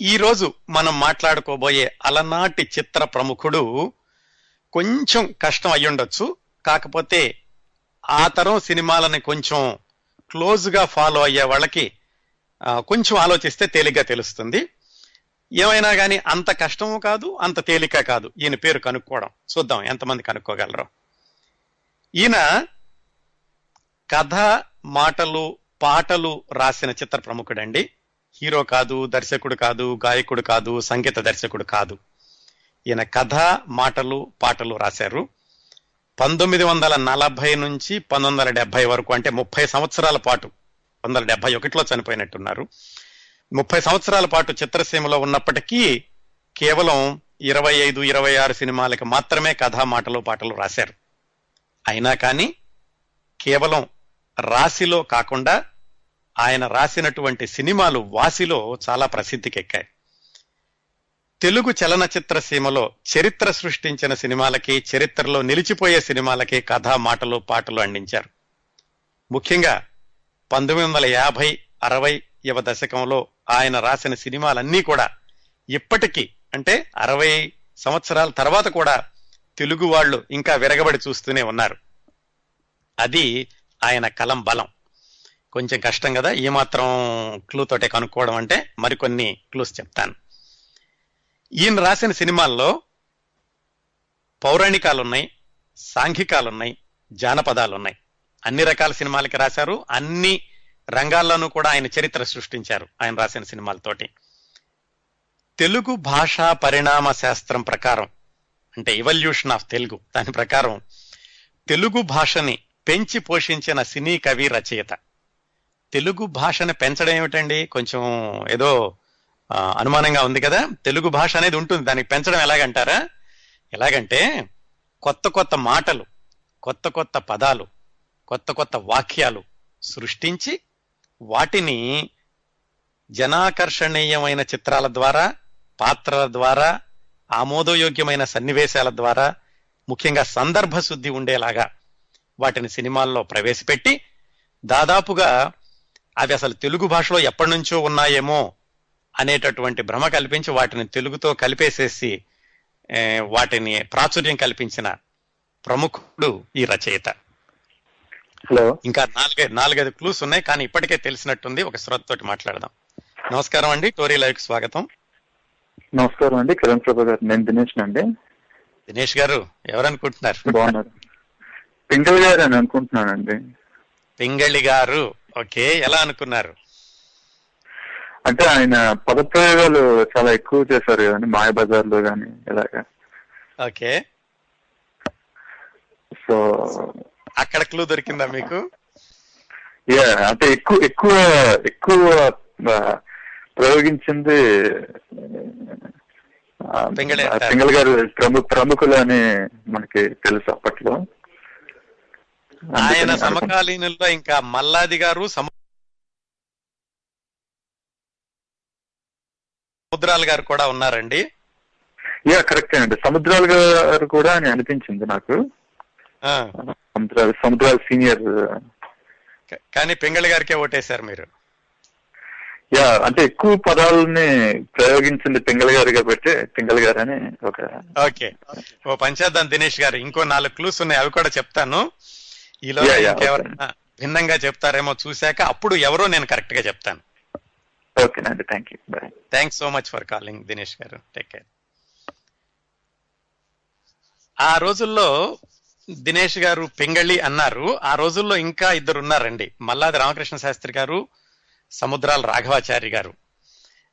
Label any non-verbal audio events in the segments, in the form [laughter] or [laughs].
ఈ రోజు మనం మాట్లాడుకోబోయే అలనాటి చిత్ర ప్రముఖుడు కొంచెం కష్టం అయ్యుండొచ్చు. కాకపోతే ఆ తరం సినిమాలని కొంచెం క్లోజ్గా ఫాలో అయ్యే వాళ్ళకి కొంచెం ఆలోచిస్తే తేలిగ్గా తెలుస్తుంది. ఏమైనా కానీ అంత కష్టము కాదు అంత తేలిక కాదు. ఈయన పేరు కనుక్కోవడం. చూద్దాం ఎంతమంది కనుక్కోగలరు. ఈయన కథ మాటలు పాటలు రాసిన చిత్ర ప్రముఖుడండి. హీరో కాదు దర్శకుడు కాదు గాయకుడు కాదు సంగీత దర్శకుడు కాదు. ఈయన కథ మాటలు పాటలు రాశారు. పంతొమ్మిది వందల నలభై నుంచి పంతొమ్మిది వందల డెబ్బై వరకు అంటే ముప్పై సంవత్సరాల పాటు పంతొమ్మిది వందల డెబ్బై ఒకటిలో చనిపోయినట్టున్నారు. ముప్పై సంవత్సరాల పాటు చిత్రసీమలో ఉన్నప్పటికీ కేవలం ఇరవై ఐదు ఇరవై ఆరు సినిమాలకు మాత్రమే కథా మాటలు పాటలు రాశారు. అయినా కానీ కేవలం రాశిలో కాకుండా ఆయన రాసినటువంటి సినిమాలు వాసిలో చాలా ప్రసిద్ధికెక్కాయి. తెలుగు చలనచిత్ర సీమలో చరిత్ర సృష్టించిన సినిమాలకి చరిత్రలో నిలిచిపోయే సినిమాలకి కథ మాటలు పాటలు అందించారు. ముఖ్యంగా పంతొమ్మిది వందల యాభై అరవై యువ దశకంలో ఆయన రాసిన సినిమాలన్నీ కూడా ఇప్పటికీ అంటే అరవై సంవత్సరాల తర్వాత కూడా తెలుగు వాళ్ళు ఇంకా విరగబడి చూస్తూనే ఉన్నారు. అది ఆయన కలం బలం. కొంచెం కష్టం కదా. ఈ మాత్రం క్లూ తోటే కనుక్కోవడం అంటే మరికొన్ని క్లూస్ చెప్తాను. ఈయన రాసిన సినిమాల్లో పౌరాణికాలున్నాయి సాంఘికాలున్నాయి జానపదాలున్నాయి. అన్ని రకాల సినిమాలకి రాశారు. అన్ని రంగాల్లోనూ కూడా ఆయన చరిత్ర సృష్టించారు ఆయన రాసిన సినిమాలతోటి. తెలుగు భాషా పరిణామ శాస్త్రం ప్రకారం అంటే ఇవల్యూషన్ ఆఫ్ తెలుగు దాని ప్రకారం తెలుగు భాషని పెంచి పోషించిన సినీ కవి రచయిత. తెలుగు భాషను పెంచడం ఏమిటండి? కొంచెం ఏదో అనుమానంగా ఉంది కదా? తెలుగు భాష అనేది ఉంటుంది. దానికి పెంచడం ఎలాగంటారా? ఎలాగంటే కొత్త కొత్త మాటలు కొత్త కొత్త పదాలు కొత్త కొత్త వాక్యాలు సృష్టించి వాటిని జనాకర్షణీయమైన చిత్రాల ద్వారా పాత్రల ద్వారా ఆమోదయోగ్యమైన సన్నివేశాల ద్వారా ముఖ్యంగా సందర్భ శుద్ధి ఉండేలాగా వాటిని సినిమాల్లో ప్రవేశపెట్టి దాదాపుగా అవి అసలు తెలుగు భాషలో ఎప్పటి నుంచో ఉన్నాయేమో అనేటటువంటి భ్రమ కల్పించి వాటిని తెలుగుతో కలిపేసేసి వాటిని ప్రాచుర్యం కల్పించిన ప్రముఖుడు ఈ రచయిత. హలో. ఇంకా నాలుగైదు నాలుగైదు క్లూస్ ఉన్నాయి కానీ ఇప్పటికే తెలిసినట్టుంది. ఒక శ్రోత తోటి మాట్లాడదాం. నమస్కారం అండి. టోరీ లైవ్ స్వాగతం. నమస్కారం అండి. కిరణ్ ప్రభా గారు. నేను దినేష్ అండి. దినేష్ గారు ఎవరనుకుంటున్నారు? బాగున్నారు. పింగల్ గారు అని అనుకుంటున్నానండి. పింగళి గారు. ఓకే ఎలా అనుకున్నారు? అంటే ఆయన పదప్రయోగాలు చాలా ఎక్కువ చేశారు కదండి మాయ బజార్లో కానీ ఇలాగా. ఓకే. సో అక్కడ క్లూ దొరికిందా మీకు? యా అంటే ఎక్కువ ఎక్కువ ఎక్కువ ప్రయోగించింది పింగళి గారు ప్రము ప్రముఖులు అని మనకి తెలుసు అప్పట్లో. ఆయన సమకాలీనుల్లో ఇంకా మల్లాది గారు సముద్రాలు గారు కూడా ఉన్నారండి. యా కరెక్ట్ అండి. సముద్రాలు గారు కూడా అని అనిపించింది నాకు. సముద్రాలు సముద్రాలు సీనియర్. కానీ పింగళి గారికే ఓటేశారు మీరు. యా అంటే ఎక్కువ పదాలని ప్రయోగించింది పింగళ గారు కాబట్టి పింగళ గారు అని ఒక ఓకే. ఓ పంచేద్దాం దినేష్ గారు ఇంకో నాలుగు క్లూస్ ఉన్నాయి అవి కూడా చెప్తాను. ఈలో ఇంకెవరైనా భిన్నంగా చెప్తారేమో చూశాక అప్పుడు ఎవరో నేను కరెక్ట్గా చెప్తాను ఓకేనండి thank you bye thanks so much for calling Dinesh గారు. టేక్ కేర్ ఆ రోజుల్లో దినేష్ గారు పింగళి అన్నారు. ఆ రోజుల్లో ఇంకా ఇద్దరు ఉన్నారండి. మల్లాది రామకృష్ణ శాస్త్రి గారు సముద్రాల రాఘవాచారి గారు.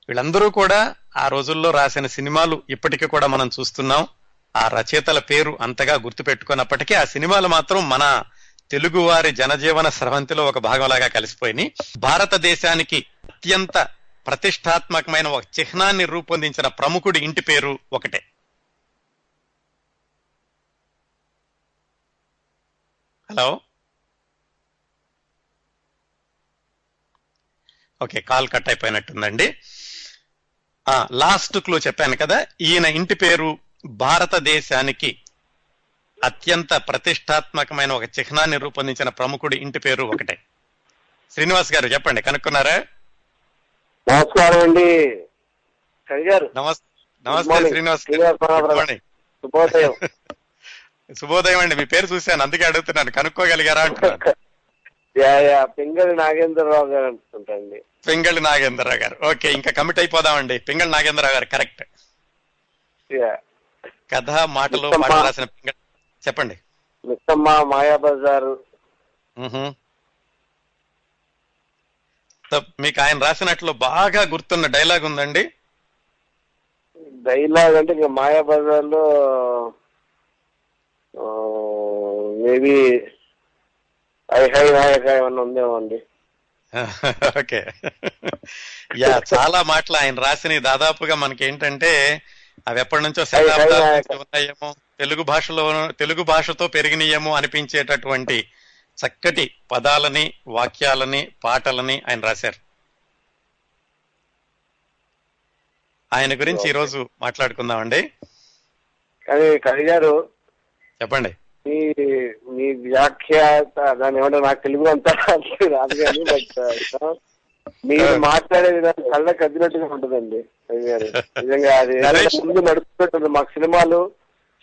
వీళ్ళందరూ కూడా ఆ రోజుల్లో రాసిన సినిమాలు ఇప్పటికీ కూడా మనం చూస్తున్నాం. ఆ రచయితల పేరు అంతగా గుర్తుపెట్టుకున్నప్పటికీ ఆ సినిమాలు మాత్రం మన తెలుగువారి జనజీవన స్రవంతిలో ఒక భాగంలాగా కలిసిపోయినాయి భారతదేశానికి అత్యంత ప్రతిష్టాత్మకమైన ఒక చిహ్నాన్ని రూపొందించిన ప్రముఖుడి ఇంటి పేరు ఒకటే. హలో? ఓకే కాల్ కట్ అయిపోయినట్టుందండి ఆ లాస్ట్ క్లూ చెప్పాను కదా ఈయన ఇంటి పేరు భారతదేశానికి అత్యంత ప్రతిష్టాత్మకమైన ఒక చిహ్నాన్ని రూపొందించిన ప్రముఖుడి ఇంటి పేరు ఒకటే. శ్రీనివాస్ గారు చెప్పండి కనుక్కున్నారా? నమస్కారం అండి. గారు. నమస్తే. శ్రీనివాస్. శుభోదయం. [laughs] శుభోదయం అండి. మీ పేరు చూశాను అందుకే అడుగుతున్నాను. కనుక్కోగలిగారా అంటున్నాను. పింగళి నాగేంద్రరావు గారు అనుకుంటండి పింగళి నాగేంద్రరావు గారు. ఓకే ఇంకా కమిట్ అయిపోదామండి. పింగళి నాగేంద్రరావు గారు కరెక్ట్. కథ మాటలు. పాటలు రాసిన పింగళి చెప్పండి. మిస్సమ్మ మాయా బజార్. మ్హూ. సో మీకు ఆయన రాసినట్లు బాగా గుర్తున్న డైలాగ్ ఉందండి? డైలాగ్ అంటే ఇంకా మాయా బజార్లో మేబీ ఐ హై నాయక ఏమన్నా ఉందేమో అండి. [laughs] ఓకే. యా చాలా మాటలు ఆయన రాసినవి దాదాపుగా మనకి ఏంటంటే అవి ఎప్పటి నుంచో శతాబ్దాల ఉన్నాయేమో. తెలుగు భాషలో తెలుగు భాషతో పెరిగినయేమో అనిపించేటటువంటి చక్కటి పదాలని వాక్యాలని పాటలని ఆయన రాశారు. ఆయన గురించి ఈ రోజు మాట్లాడుకుందామండి. కానీ కవి గారు చెప్పండి. మీ మీ వ్యాఖ్య దాని ఏమంటే నాకు తెలుగు అంతా రాదు కానీ బట్ మీరు మాట్లాడే విధానం కళ్ళకి అద్దినట్టుగా ఉంటుందండి కవి గారు. [laughs] నిజంగా అది నడుస్తున్నట్టుంది మాకు సినిమాలు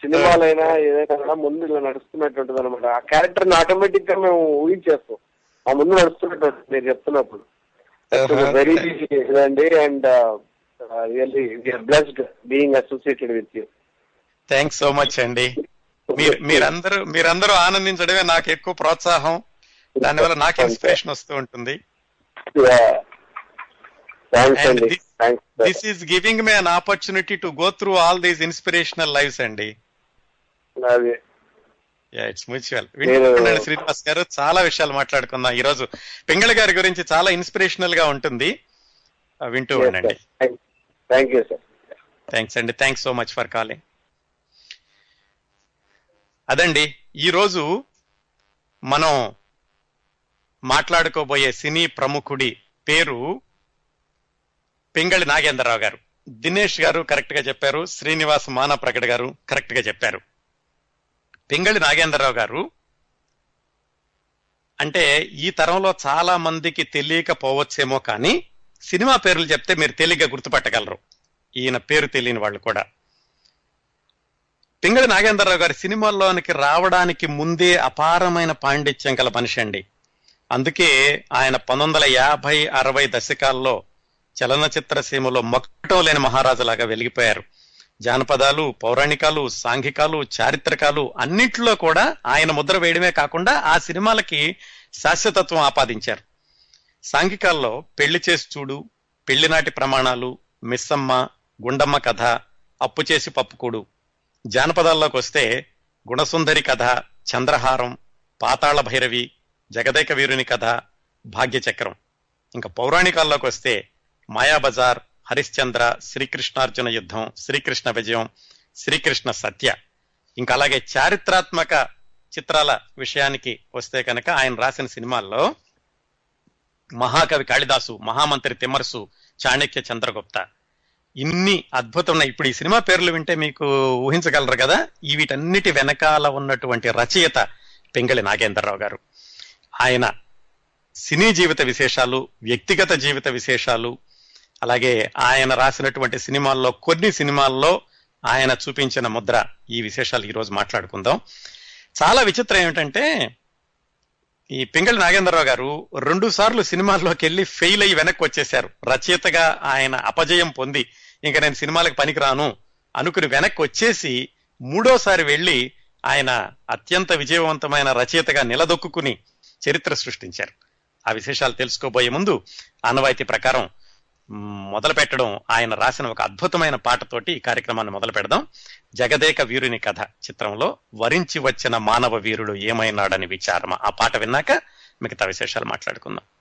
సినిమాలైనా ఏదైనా ముందు ఇలా నడుస్తున్నట్టు అనమాట ఆ క్యారెక్టర్ని ఆటోమేటిక్గా మేము ఊహించేస్తాం. ఆ ముందు నడుస్తున్నట్టు మీరు చెప్తున్నప్పుడు. వెరీ ఇదండి. And really we are blessed being associated with you thanks so much అండి మీరు మీరందరూ మీరందరూ ఆనందించడమే నాకు ఎక్కువ ప్రోత్సాహం. దానివల్ల నాకు ఇన్స్పిరేషన్ వస్తూ ఉంటుంది. అండి this is giving me an opportunity to go through all these inspirational lives అండి అది. ఇట్స్ మ్యూచువల్ శ్రీనివాస్ గారు చాలా విషయాలు మాట్లాడుకుందాం. ఈ రోజు పింగళ గారి గురించి చాలా ఇన్స్పిరేషనల్గా ఉంటుంది వింటూ ఉండండి. థ్యాంక్ యూ సార్ థ్యాంక్స్ అండి. Thanks so much for calling అదండి ఈ రోజు మనం మాట్లాడుకోబోయే సినీ ప్రముఖుడి పేరు పింగళి నాగేంద్రరావు గారు. దినేష్ గారు కరెక్ట్గా చెప్పారు. శ్రీనివాస్ మాన ప్రకట గారు కరెక్ట్గా చెప్పారు. పింగళి నాగేంద్రరావు గారు. అంటే ఈ తరంలో చాలా మందికి తెలియకపోవచ్చేమో కానీ సినిమా పేర్లు చెప్తే మీరు తేలిగ్గా గుర్తుపట్టగలరు. ఈయన పేరు తెలియని వాళ్ళు కూడా. పింగళి నాగేంద్రరావు గారి సినిమాల్లోనికి రావడానికి ముందే అపారమైన పాండిత్యం గల మనిషి అండి. అందుకే ఆయన పంతొమ్మిది వందల యాభై అరవై దశకాల్లో చలనచిత్ర సీమలో మొక్కటం లేని మహారాజులాగా వెలిగిపోయారు. జానపదాలు పౌరాణికాలు సాంఘికాలు చారిత్రకాలు అన్నిట్లో కూడా ఆయన ముద్ర వేయడమే కాకుండా ఆ సినిమాలకి శాశ్వతత్వం ఆపాదించారు. సాంఘికాల్లో పెళ్ళి చేసి చూడు పెళ్ళినాటి ప్రమాణాలు మిస్సమ్మ గుండమ్మ కథ అప్పు చేసి పప్పుకూడు జానపదాల్లోకి వస్తే గుణసుందరి కథ చంద్రహారం పాతాళ భైరవి జగదేక వీరుని కథ భాగ్యచక్రం. ఇంకా పౌరాణికాల్లోకి వస్తే మాయాబజార్ హరిశ్చంద్ర శ్రీకృష్ణార్జున యుద్ధం శ్రీకృష్ణ విజయం శ్రీకృష్ణ సత్య. ఇంకా అలాగే చారిత్రాత్మక చిత్రాల విషయానికి వస్తే కనుక ఆయన రాసిన సినిమాల్లో మహాకవి కాళిదాసు మహామంత్రి తిమ్మరసు చాణక్య చంద్రగుప్త. ఇన్ని అద్భుతమైన ఇప్పుడు ఈ సినిమా పేర్లు వింటే మీకు ఊహించగలరు కదా? ఈ వీటన్నిటి వెనకాల ఉన్నటువంటి రచయిత పెంగళి నాగేంద్రరావు గారు. ఆయన సినీ జీవిత విశేషాలు వ్యక్తిగత జీవిత విశేషాలు అలాగే ఆయన రాసినటువంటి సినిమాల్లో కొన్ని సినిమాల్లో ఆయన చూపించిన ముద్ర ఈ విశేషాలు ఈరోజు మాట్లాడుకుందాం. చాలా విచిత్రం ఏమిటంటే ఈ పింగళి నాగేంద్రరావు గారు రెండు సార్లు సినిమాల్లోకి వెళ్ళి ఫెయిల్ అయ్యి వెనక్కి వచ్చేశారు రచయితగా ఆయన అపజయం పొంది ఇంకా నేను సినిమాలకు పనికిరాను అనుకుని వెనక్కి వచ్చేసి మూడోసారి వెళ్ళి ఆయన అత్యంత విజయవంతమైన రచయితగా నిలదొక్కుని చరిత్ర సృష్టించారు. ఆ విశేషాలు తెలుసుకోబోయే ముందు ఆనవాయితీ ప్రకారం మొదలు పెట్టడం ఆయన రాసిన ఒక అద్భుతమైన పాటతోటి ఈ కార్యక్రమాన్ని మొదలు పెడదాం జగదేక వీరుని కథ చిత్రంలో వరించి వచ్చిన మానవ వీరుడు ఏమైనాడని విచారమ? ఆ పాట విన్నాక మిగతా విశేషాలు మాట్లాడుకుందాం.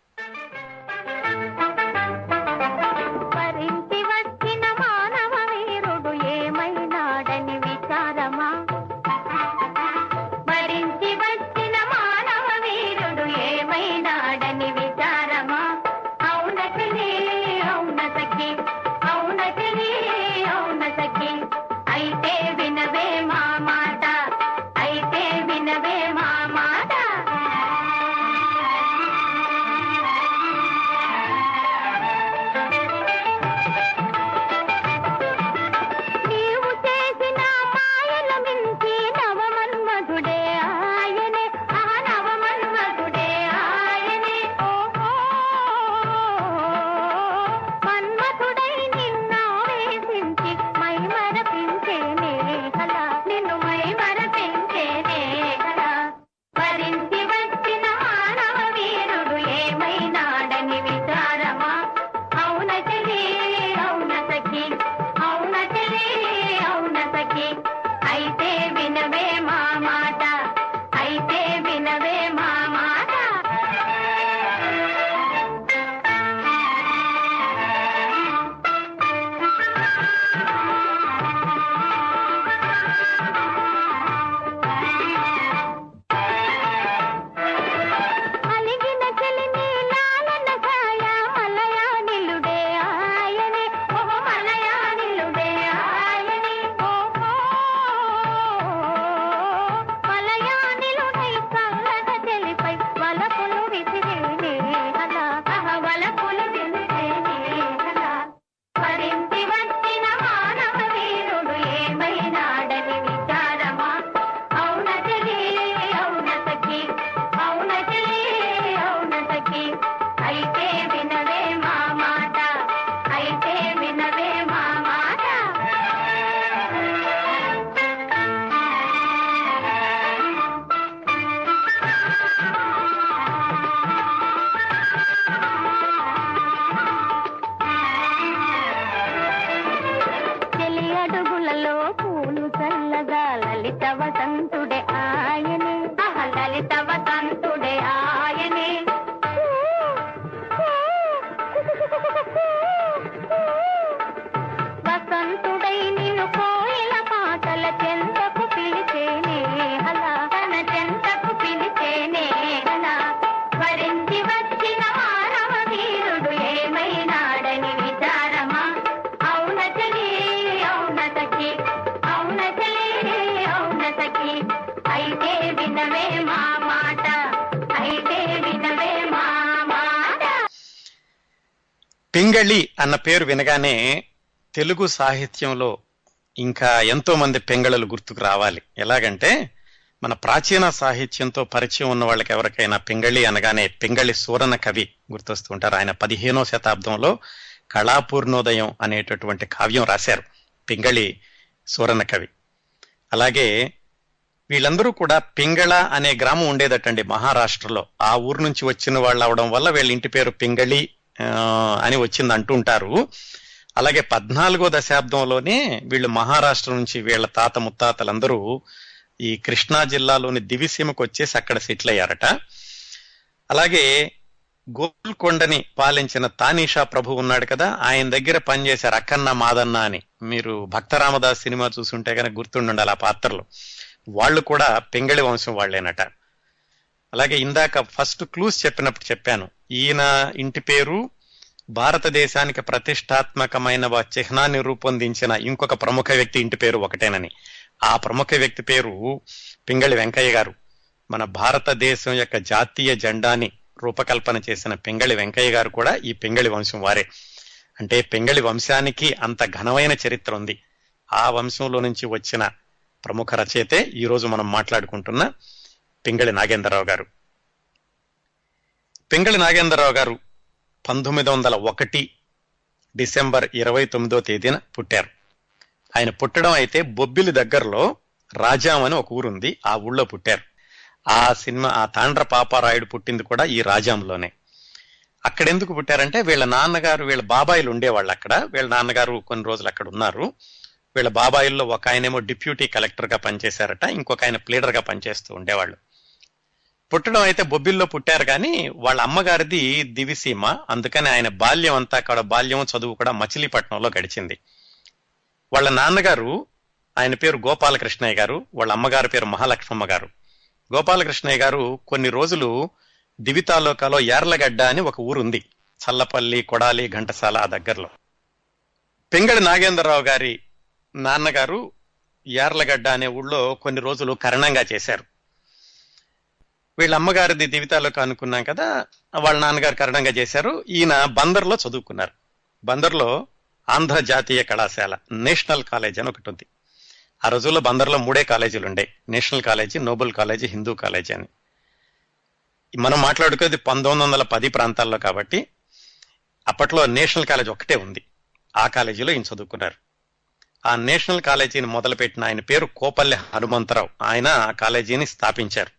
పింగళి అన్న పేరు వినగానే తెలుగు సాహిత్యంలో ఇంకా ఎంతో మంది పెంగళలు గుర్తుకు రావాలి. ఎలాగంటే మన ప్రాచీన సాహిత్యంతో పరిచయం ఉన్న వాళ్ళకి ఎవరికైనా పింగళి అనగానే పింగళి సూరన కవి గుర్తొస్తుంటారు ఆయన పదిహేనో శతాబ్దంలో కళాపూర్ణోదయం అనేటటువంటి కావ్యం రాశారు పింగళి సూరన కవి. అలాగే వీళ్ళందరూ కూడా పింగళ అనే గ్రామం ఉండేదటండి మహారాష్ట్రలో. ఆ ఊరు నుంచి వచ్చిన వాళ్ళు అవడం వల్ల వీళ్ళ ఇంటి పేరు పింగళి అని వచ్చింది అంటుంటారు అలాగే పద్నాలుగో దశాబ్దంలోనే వీళ్ళు మహారాష్ట్ర నుంచి వీళ్ళ తాత ముత్తాతలందరూ ఈ కృష్ణా జిల్లాలోని దివిసీమకు వచ్చేసి అక్కడ సెటిల్ అయ్యారట. అలాగే గోల్కొండని పాలించిన తానీషా ప్రభు ఉన్నాడు కదా ఆయన దగ్గర పనిచేశారు అక్కన్న మాదన్న అని. మీరు భక్త రామదాస్ సినిమా చూసుంటే కనుక గుర్తుండాలి ఆ పాత్రలు. వాళ్ళు కూడా పింగళి వంశం వాళ్ళేనట. అలాగే ఇందాక ఫస్ట్ క్లూస్ చెప్పినప్పుడు చెప్పాను. ఈయన ఇంటి పేరు భారతదేశానికి ప్రతిష్టాత్మకమైన చిహ్నాన్ని రూపొందించిన ఇంకొక ప్రముఖ వ్యక్తి ఇంటి పేరు ఒకటేనని. ఆ ప్రముఖ వ్యక్తి పేరు పింగళి వెంకయ్య గారు. మన భారతదేశం యొక్క జాతీయ జెండాని రూపకల్పన చేసిన పింగళి వెంకయ్య గారు కూడా ఈ పింగళి వంశం వారే. అంటే పింగళి వంశానికి అంత ఘనమైన చరిత్ర ఉంది. ఆ వంశంలో నుంచి వచ్చిన ప్రముఖ రచయితే ఈ రోజు మనం మాట్లాడుకుంటున్న పింగళి నాగేంద్రరావు గారు. పింగళి నాగేంద్రరావు గారు పంతొమ్మిది వందల ఒకటి డిసెంబర్ ఇరవై తొమ్మిదో తేదీన పుట్టారు. ఆయన పుట్టడం అయితే బొబ్బిలి దగ్గరలో రాజాం అని ఒక ఊరుంది ఆ ఊళ్ళో పుట్టారు. ఆ సినిమా ఆ తాండ్ర పాపారాయుడు పుట్టింది కూడా ఈ రాజాంలోనే. అక్కడ ఎందుకు పుట్టారంటే వీళ్ళ నాన్నగారు వీళ్ళ బాబాయిలు ఉండేవాళ్ళు అక్కడ. వీళ్ళ నాన్నగారు కొన్ని రోజులు అక్కడ ఉన్నారు. వీళ్ళ బాబాయిల్లో ఒక ఆయనేమో డిప్యూటీ కలెక్టర్గా పనిచేశారట ఇంకొక ఆయన ప్లీడర్గా పనిచేస్తూ ఉండేవాళ్ళు. పుట్టడం అయితే బొబ్బిల్లో పుట్టారు కానీ వాళ్ళ అమ్మగారిది దివిసీమ అందుకని ఆయన బాల్యం అంతా అక్కడ బాల్యం చదువు కూడా మచిలీపట్నంలో గడిచింది. వాళ్ళ నాన్నగారు ఆయన పేరు గోపాలకృష్ణయ్య గారు వాళ్ళ అమ్మగారి పేరు మహాలక్ష్మమ్మ గారు. గోపాలకృష్ణయ్య గారు కొన్ని రోజులు దివి తాలూకాలో యార్లగడ్డ అని ఒక ఊరుంది. చల్లపల్లి కొడాలి ఘంటసాల ఆ దగ్గరలో. పింగళి నాగేంద్రరావు గారి నాన్నగారు యార్లగడ్డ అనే ఊళ్ళో కొన్ని రోజులు కరణంగా చేశారు. వీళ్ళ అమ్మగారిది దివితాలోకి అనుకున్నాం కదా వాళ్ళ నాన్నగారు కరణంగా చేశారు. ఈయన బందర్లో చదువుకున్నారు. బందర్లో ఆంధ్ర జాతీయ కళాశాల నేషనల్ కాలేజ్ అని ఒకటి ఉంది. ఆ రోజుల్లో బందర్లో మూడే కాలేజీలు ఉండే. National college noble college Hindu college అని. మనం మాట్లాడుకునేది పంతొమ్మిది వందల పది ప్రాంతాల్లో కాబట్టి అప్పట్లో నేషనల్ కాలేజ్ ఒకటే ఉంది. ఆ కాలేజీలో ఈయన చదువుకున్నారు. ఆ నేషనల్ కాలేజీని మొదలుపెట్టిన ఆయన పేరు కోపల్లె హనుమంతరావు. ఆయన ఆ కాలేజీని స్థాపించారు.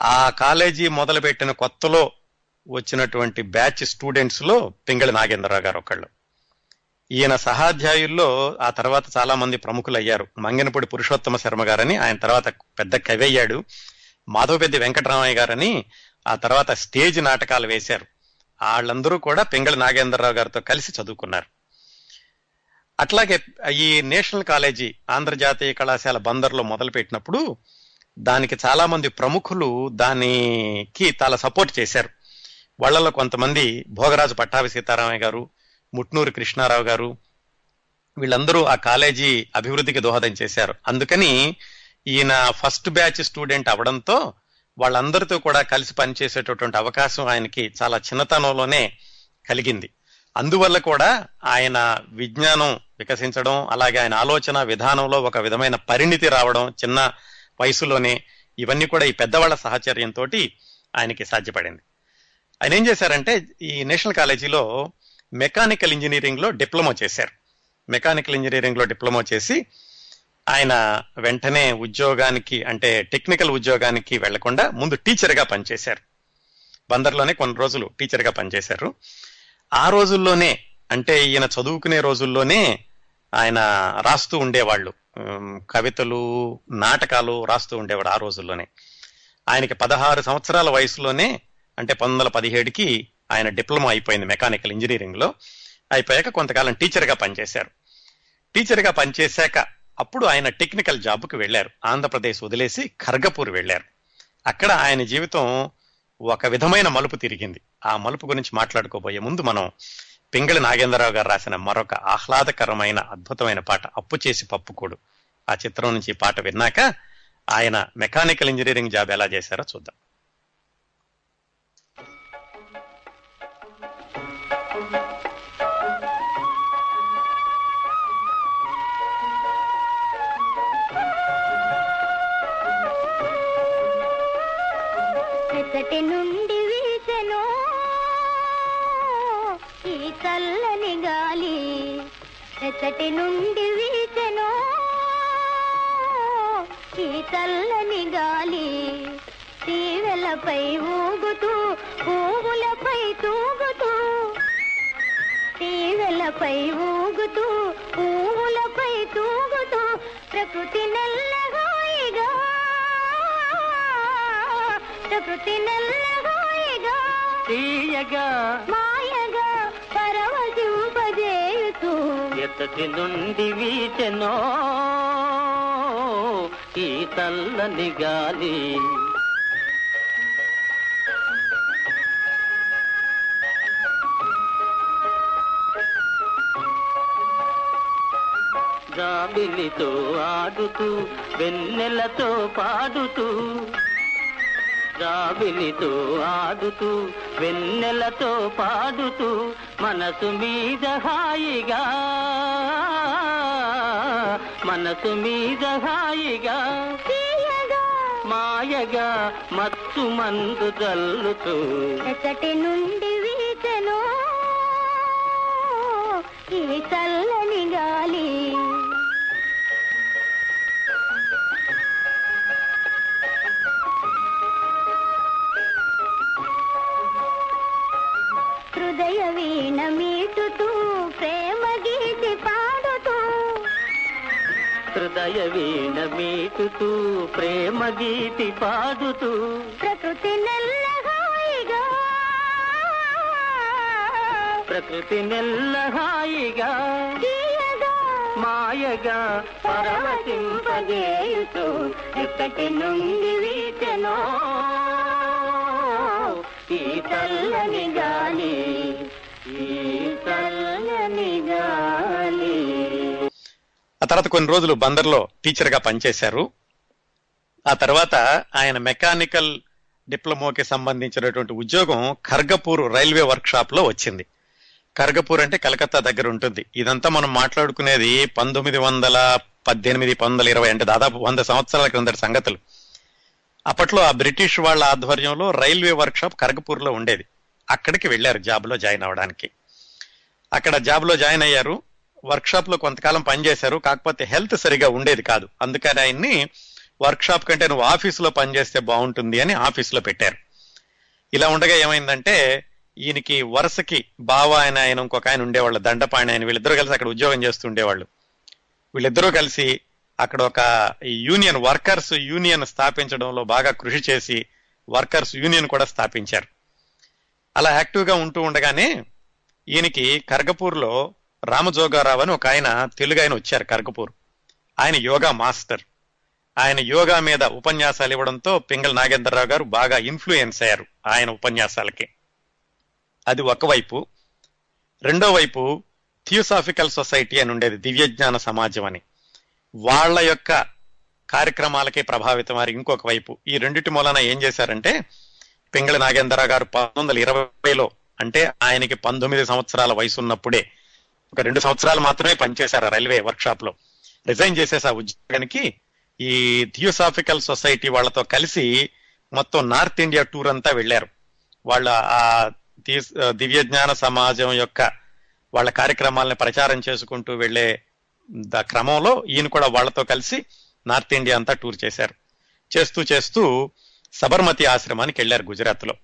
ఆ కాలేజీ మొదలుపెట్టిన కొత్తలో వచ్చినటువంటి బ్యాచ్ స్టూడెంట్స్లో పింగళి నాగేంద్రరావు గారు ఒకళ్ళు. ఈయన సహాధ్యాయుల్లో ఆ తర్వాత చాలా మంది ప్రముఖులు అయ్యారు మంగనపూడి పురుషోత్తమ శర్మ గారని ఆయన తర్వాత పెద్ద కవి అయ్యాడు. మాధవపెద్ది వెంకటరామయ్య గారని ఆ తర్వాత స్టేజ్ నాటకాలు వేశారు. వాళ్ళందరూ కూడా పింగళి నాగేంద్రరావు గారితో కలిసి చదువుకున్నారు. అట్లాగే ఈ నేషనల్ కాలేజీ ఆంధ్రజాతీయ కళాశాల బందర్లో మొదలుపెట్టినప్పుడు దానికి చాలా మంది ప్రముఖులు దానికి చాలా సపోర్ట్ చేశారు. వాళ్ళలో కొంతమంది భోగరాజు పట్టాభి సీతారామయ్య గారు ముట్నూరు కృష్ణారావు గారు వీళ్ళందరూ ఆ కాలేజీ అభివృద్ధికి దోహదం చేశారు. అందుకని ఈయన ఫస్ట్ బ్యాచ్ స్టూడెంట్ అవడంతో వాళ్ళందరితో కూడా కలిసి పనిచేసేటటువంటి అవకాశం ఆయనకి చాలా చిన్నతనంలోనే కలిగింది. అందువల్ల కూడా ఆయన విజ్ఞానం వికసించడం అలాగే ఆయన ఆలోచన విధానంలో ఒక విధమైన పరిణితి రావడం చిన్న వయసులోనే ఇవన్నీ కూడా ఈ పెద్దవాళ్ళ సహచర్యంతో ఆయనకి సాధ్యపడింది. ఆయన ఏం చేశారంటే ఈ నేషనల్ కాలేజీలో మెకానికల్ ఇంజనీరింగ్లో డిప్లొమా చేశారు. మెకానికల్ ఇంజనీరింగ్లో డిప్లొమా చేసి ఆయన వెంటనే ఉద్యోగానికి అంటే టెక్నికల్ ఉద్యోగానికి వెళ్ళకుండా ముందు టీచర్గా పనిచేశారు. బందర్లోనే కొన్ని రోజులు టీచర్గా పనిచేశారు. ఆ రోజుల్లోనే అంటే ఈయన చదువుకునే రోజుల్లోనే ఆయన రాస్తూ ఉండేవాళ్ళు. కవితలు నాటకాలు రాస్తూ ఉండేవాడు ఆ రోజుల్లోనే. ఆయనకి పదహారు సంవత్సరాల వయసులోనే అంటే పంతొమ్మిది వందల పదిహేడుకి ఆయన డిప్లొమా అయిపోయింది మెకానికల్ ఇంజనీరింగ్లో అయిపోయాక కొంతకాలం టీచర్గా పనిచేశారు. టీచర్గా పనిచేశాక అప్పుడు ఆయన టెక్నికల్ జాబ్కి వెళ్ళారు. ఆంధ్రప్రదేశ్ వదిలేసి ఖర్గపూర్ వెళ్ళారు. అక్కడ ఆయన జీవితం ఒక విధమైన మలుపు తిరిగింది. ఆ మలుపు గురించి మాట్లాడుకోబోయే ముందు మనం పింగళి నాగేంద్రరావు గారు రాసిన మరొక ఆహ్లాదకరమైన అద్భుతమైన పాట అప్పు చేసి పప్పుకోడు ఆ చిత్రం నుంచి పాట విన్నాక ఆయన మెకానికల్ ఇంజనీరింగ్ జాబ్ ఎలా చేశారో చూద్దాం. ఒకటెను ఎచ్చటి నుండి వీసెను ఈ చల్లని గాలి తీవెలపై ఊగుతూ పువ్వులపై తూగుతూ తీవెలపై ఊగుతూ పువ్వులపై తూగుతూ ప్రకృతి నెల్లగాయిగా ప్రకృతి నెల్లగాయిగా తీయగా పరవశింపజేయుతూ ఎత్తటి నుండి వీచెనో ఈ తల్లని గాలి. జాబిలితో ఆడుతూ వెన్నెలతో పాడుతూ జాబిలితో ఆడుతూ వెన్నెలతో పాడుతూ మనసు మీద హాయిగా. మనసు మీద హాయిగా. మాయగా మత్తు మందు జల్లుతూ. ఎచ్చటి నుండి వీచెను ఈ చల్లని గాలి. హృదయ వీణ మీటుతూ ప్రేమ గీతి పాడుతూ. హృదయ వీణ మీటుతూ ప్రేమ గీతి పాడుతూ. ప్రకృతి నెల్లగాయిగా ప్రకృతి నెల్ల హాయిగా మాయగా పరవశింపజేయుతూ ఎక్కటి నుండి వీచెనో ఈ చల్లని గాలి ఈ చల్లని గాలి. ఆ తర్వాత కొన్ని రోజులు బందర్లో టీచర్గా పనిచేశారు. ఆ తర్వాత ఆయన మెకానికల్ డిప్లొమాకి సంబంధించినటువంటి ఉద్యోగం ఖర్గపూర్ రైల్వే వర్క్షాప్లో వచ్చింది. ఖర్గపూర్ అంటే కలకత్తా దగ్గర ఉంటుంది. ఇదంతా మనం మాట్లాడుకునేది పంతొమ్మిది వందల పద్దెనిమిది పంతొమ్మిది వందల ఇరవై అంటే దాదాపు వంద సంవత్సరాల క్రిందటి సంగతులు. అప్పట్లో ఆ బ్రిటిష్ వాళ్ళ ఆధ్వర్యంలో రైల్వే వర్క్షాప్ కరగపూర్లో లో ఉండేది. అక్కడికి వెళ్ళారు జాబ్లో జాయిన్ అవ్వడానికి. అక్కడ జాబ్లో జాయిన్ అయ్యారు. వర్క్షాప్లో లో కొంతకాలం పనిచేశారు. కాకపోతే హెల్త్ సరిగా ఉండేది కాదు. అందుకని ఆయన్ని వర్క్షాప్ కంటే నువ్వు ఆఫీసులో పనిచేస్తే బాగుంటుంది అని ఆఫీసులో పెట్టారు. ఇలా ఉండగా ఏమైందంటే ఈయనకి వరుసకి బావ ఆయన ఆయన ఇంకొక ఆయన ఉండేవాళ్ళు దండపాణి ఆయన వీళ్ళిద్దరూ కలిసి అక్కడ ఉద్యోగం చేస్తూ ఉండేవాళ్ళు. వీళ్ళిద్దరూ కలిసి అక్కడ ఒక యూనియన్ వర్కర్స్ యూనియన్ స్థాపించడంలో బాగా కృషి చేసి వర్కర్స్ యూనియన్ కూడా స్థాపించారు. అలా యాక్టివ్గా ఉంటూ ఉండగానే ఈయనకి కర్గపూర్లో రామజోగారావు అని ఒక ఆయన తెలుగు ఆయన వచ్చారు కర్గపూర్ ఆయన యోగా మాస్టర్. ఆయన యోగా మీద ఉపన్యాసాలు ఇవ్వడంతో పింగళ నాగేంద్రరావు గారు బాగా ఇన్ఫ్లుయెన్స్ అయ్యారు ఆయన ఉపన్యాసాలకి. అది ఒకవైపు. రెండో వైపు థియోసాఫికల్ సొసైటీ అని ఉండేది దివ్యజ్ఞాన సమాజం అని. వాళ్ళ యొక్క కార్యక్రమాలకే ప్రభావితం వారి ఇంకొక వైపు. ఈ రెండిటి మూలన ఏం చేశారంటే పింగళి నాగేంద్రరావు గారు పంతొమ్మిది వందల ఇరవైలో అంటే ఆయనకి పంతొమ్మిది సంవత్సరాల వయసు ఉన్నప్పుడే ఒక రెండు సంవత్సరాలు మాత్రమే పనిచేశారు రైల్వే వర్క్షాప్లో రిజైన్ చేసేసి ఆ ఉద్యోగానికి ఈ థియోసాఫికల్ సొసైటీ వాళ్ళతో కలిసి మొత్తం నార్త్ ఇండియా టూర్ అంతా వెళ్ళారు. వాళ్ళ ఆ దివ్య జ్ఞాన సమాజం యొక్క వాళ్ళ కార్యక్రమాలను ప్రచారం చేసుకుంటూ వెళ్ళే క్రమంలో ఈయన కూడా వాళ్ళతో కలిసి నార్త్ ఇండియా అంతా టూర్ చేశారు. చేస్తూ చేస్తూ సబర్మతి ఆశ్రమానికి వెళ్ళారు గుజరాత్లో.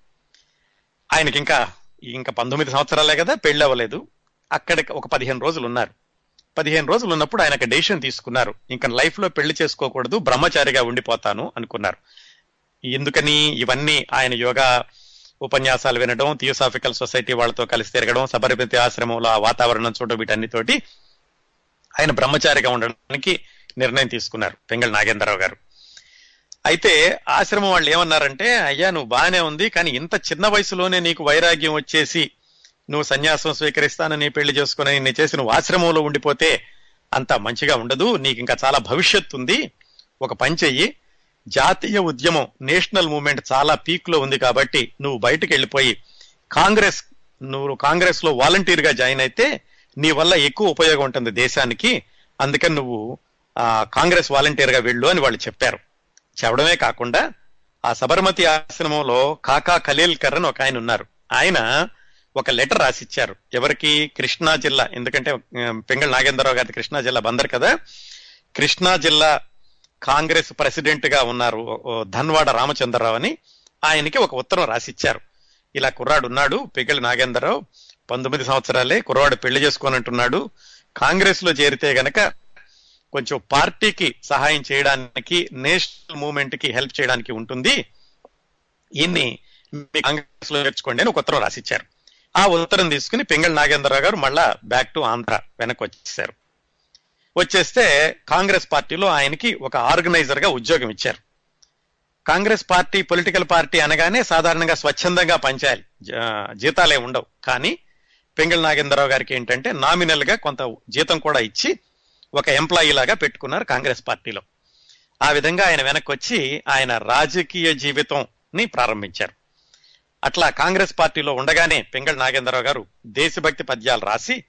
ఆయనకి ఇంకా ఇంకా పంతొమ్మిది సంవత్సరాలే కదా పెళ్ళి అవ్వలేదు. అక్కడికి ఒక పదిహేను రోజులు ఉన్నారు. పదిహేను రోజులు ఉన్నప్పుడు ఆయన డెసిషన్ తీసుకున్నారు. ఇంకా లైఫ్లో పెళ్ళి చేసుకోకూడదు బ్రహ్మచారిగా ఉండిపోతాను అనుకున్నారు. ఎందుకని? ఇవన్నీ ఆయన యోగా ఉపన్యాసాలు వినడం థియోసాఫికల్ సొసైటీ వాళ్ళతో కలిసి తిరగడం సబర్మతి ఆశ్రమంలో ఆ వాతావరణం చూడడం వీటన్నితోటి ఆయన బ్రహ్మచారిగా ఉండడానికి నిర్ణయం తీసుకున్నారు పెంగళ నాగేంద్రరావు గారు. అయితే ఆశ్రమం వాళ్ళు ఏమన్నారంటే అయ్యా నువ్వు బాగానే ఉంది కానీ ఇంత చిన్న వయసులోనే నీకు వైరాగ్యం వచ్చేసి నువ్వు సన్యాసం స్వీకరిస్తాను నీ పెళ్ళి చేసుకుని నేను చేసి నువ్వు ఆశ్రమంలో ఉండిపోతే అంత మంచిగా ఉండదు నీకు ఇంకా చాలా భవిష్యత్తు ఉంది ఒక పని చెయ్యి. జాతీయ ఉద్యమం నేషనల్ మూవ్మెంట్ చాలా పీక్లో ఉంది కాబట్టి నువ్వు బయటకు వెళ్ళిపోయి కాంగ్రెస్ నువ్వు కాంగ్రెస్లో వాలంటీర్గా జాయిన్ అయితే నీ వల్ల ఎక్కువ ఉపయోగం ఉంటుంది దేశానికి. అందుకని నువ్వు ఆ, కాంగ్రెస్ వాలంటీర్గా వెళ్ళు అని వాళ్ళు చెప్పారు. చెప్పడమే కాకుండా ఆ సబర్మతి ఆశ్రమంలో కాకా ఖలీల్కర్ అని ఒక ఆయన ఉన్నారు. ఆయన ఒక లెటర్ రాసిచ్చారు. ఎవరికి? కృష్ణా జిల్లా. ఎందుకంటే పెంగళ నాగేంద్రరావు గారి కృష్ణా జిల్లా బందరు కదా. కృష్ణా జిల్లా కాంగ్రెస్ ప్రెసిడెంట్గా ఉన్నారు ఓ- ధన్వాడ రామచంద్రరావు అని ఆయనకి ఒక ఉత్తరం రాసిచ్చారు. ఇలా కుర్రాడు ఉన్నాడు పిగళి నాగేంద్రరావు. పంతొమ్మిది సంవత్సరాలే కుర్రాడు పెళ్ళి చేసుకోనంటున్నాడు. కాంగ్రెస్లో చేరితే గనక కొంచెం పార్టీకి సహాయం చేయడానికి నేషనల్ మూవ్మెంట్కి హెల్ప్ చేయడానికి ఉంటుంది. ఈయన్ని మీ కాంగ్రెస్లో నేర్చుకోండి అని ఒక ఉత్తరం రాసిచ్చారు. ఆ ఉత్తరం తీసుకుని పింగళ నాగేంద్రరావు గారు మళ్ళా బ్యాక్ టు ఆంధ్ర వెనక్కి వచ్చేసారు వచ్చేస్తే కాంగ్రెస్ పార్టీలో ఆయనకి ఒక ఆర్గనైజర్గా ఉద్యోగం ఇచ్చారు. కాంగ్రెస్ పార్టీ పొలిటికల్ పార్టీ అనగానే సాధారణంగా స్వచ్ఛందంగా పనిచేయాలి జీతాలే ఉండవు. కానీ పెంగళ నాగేంద్రరావు గారికి ఏంటంటే నామినల్గా కొంత జీతం కూడా ఇచ్చి ఒక ఎంప్లాయీ లాగా పెట్టుకున్నారు కాంగ్రెస్ పార్టీలో. ఆ విధంగా ఆయన వెనక్కి వచ్చి ఆయన రాజకీయ జీవితంని ప్రారంభించారు. అట్లా కాంగ్రెస్ పార్టీలో ఉండగానే పెంగళ నాగేంద్రరావు గారు దేశభక్తి పద్యాలు రాసి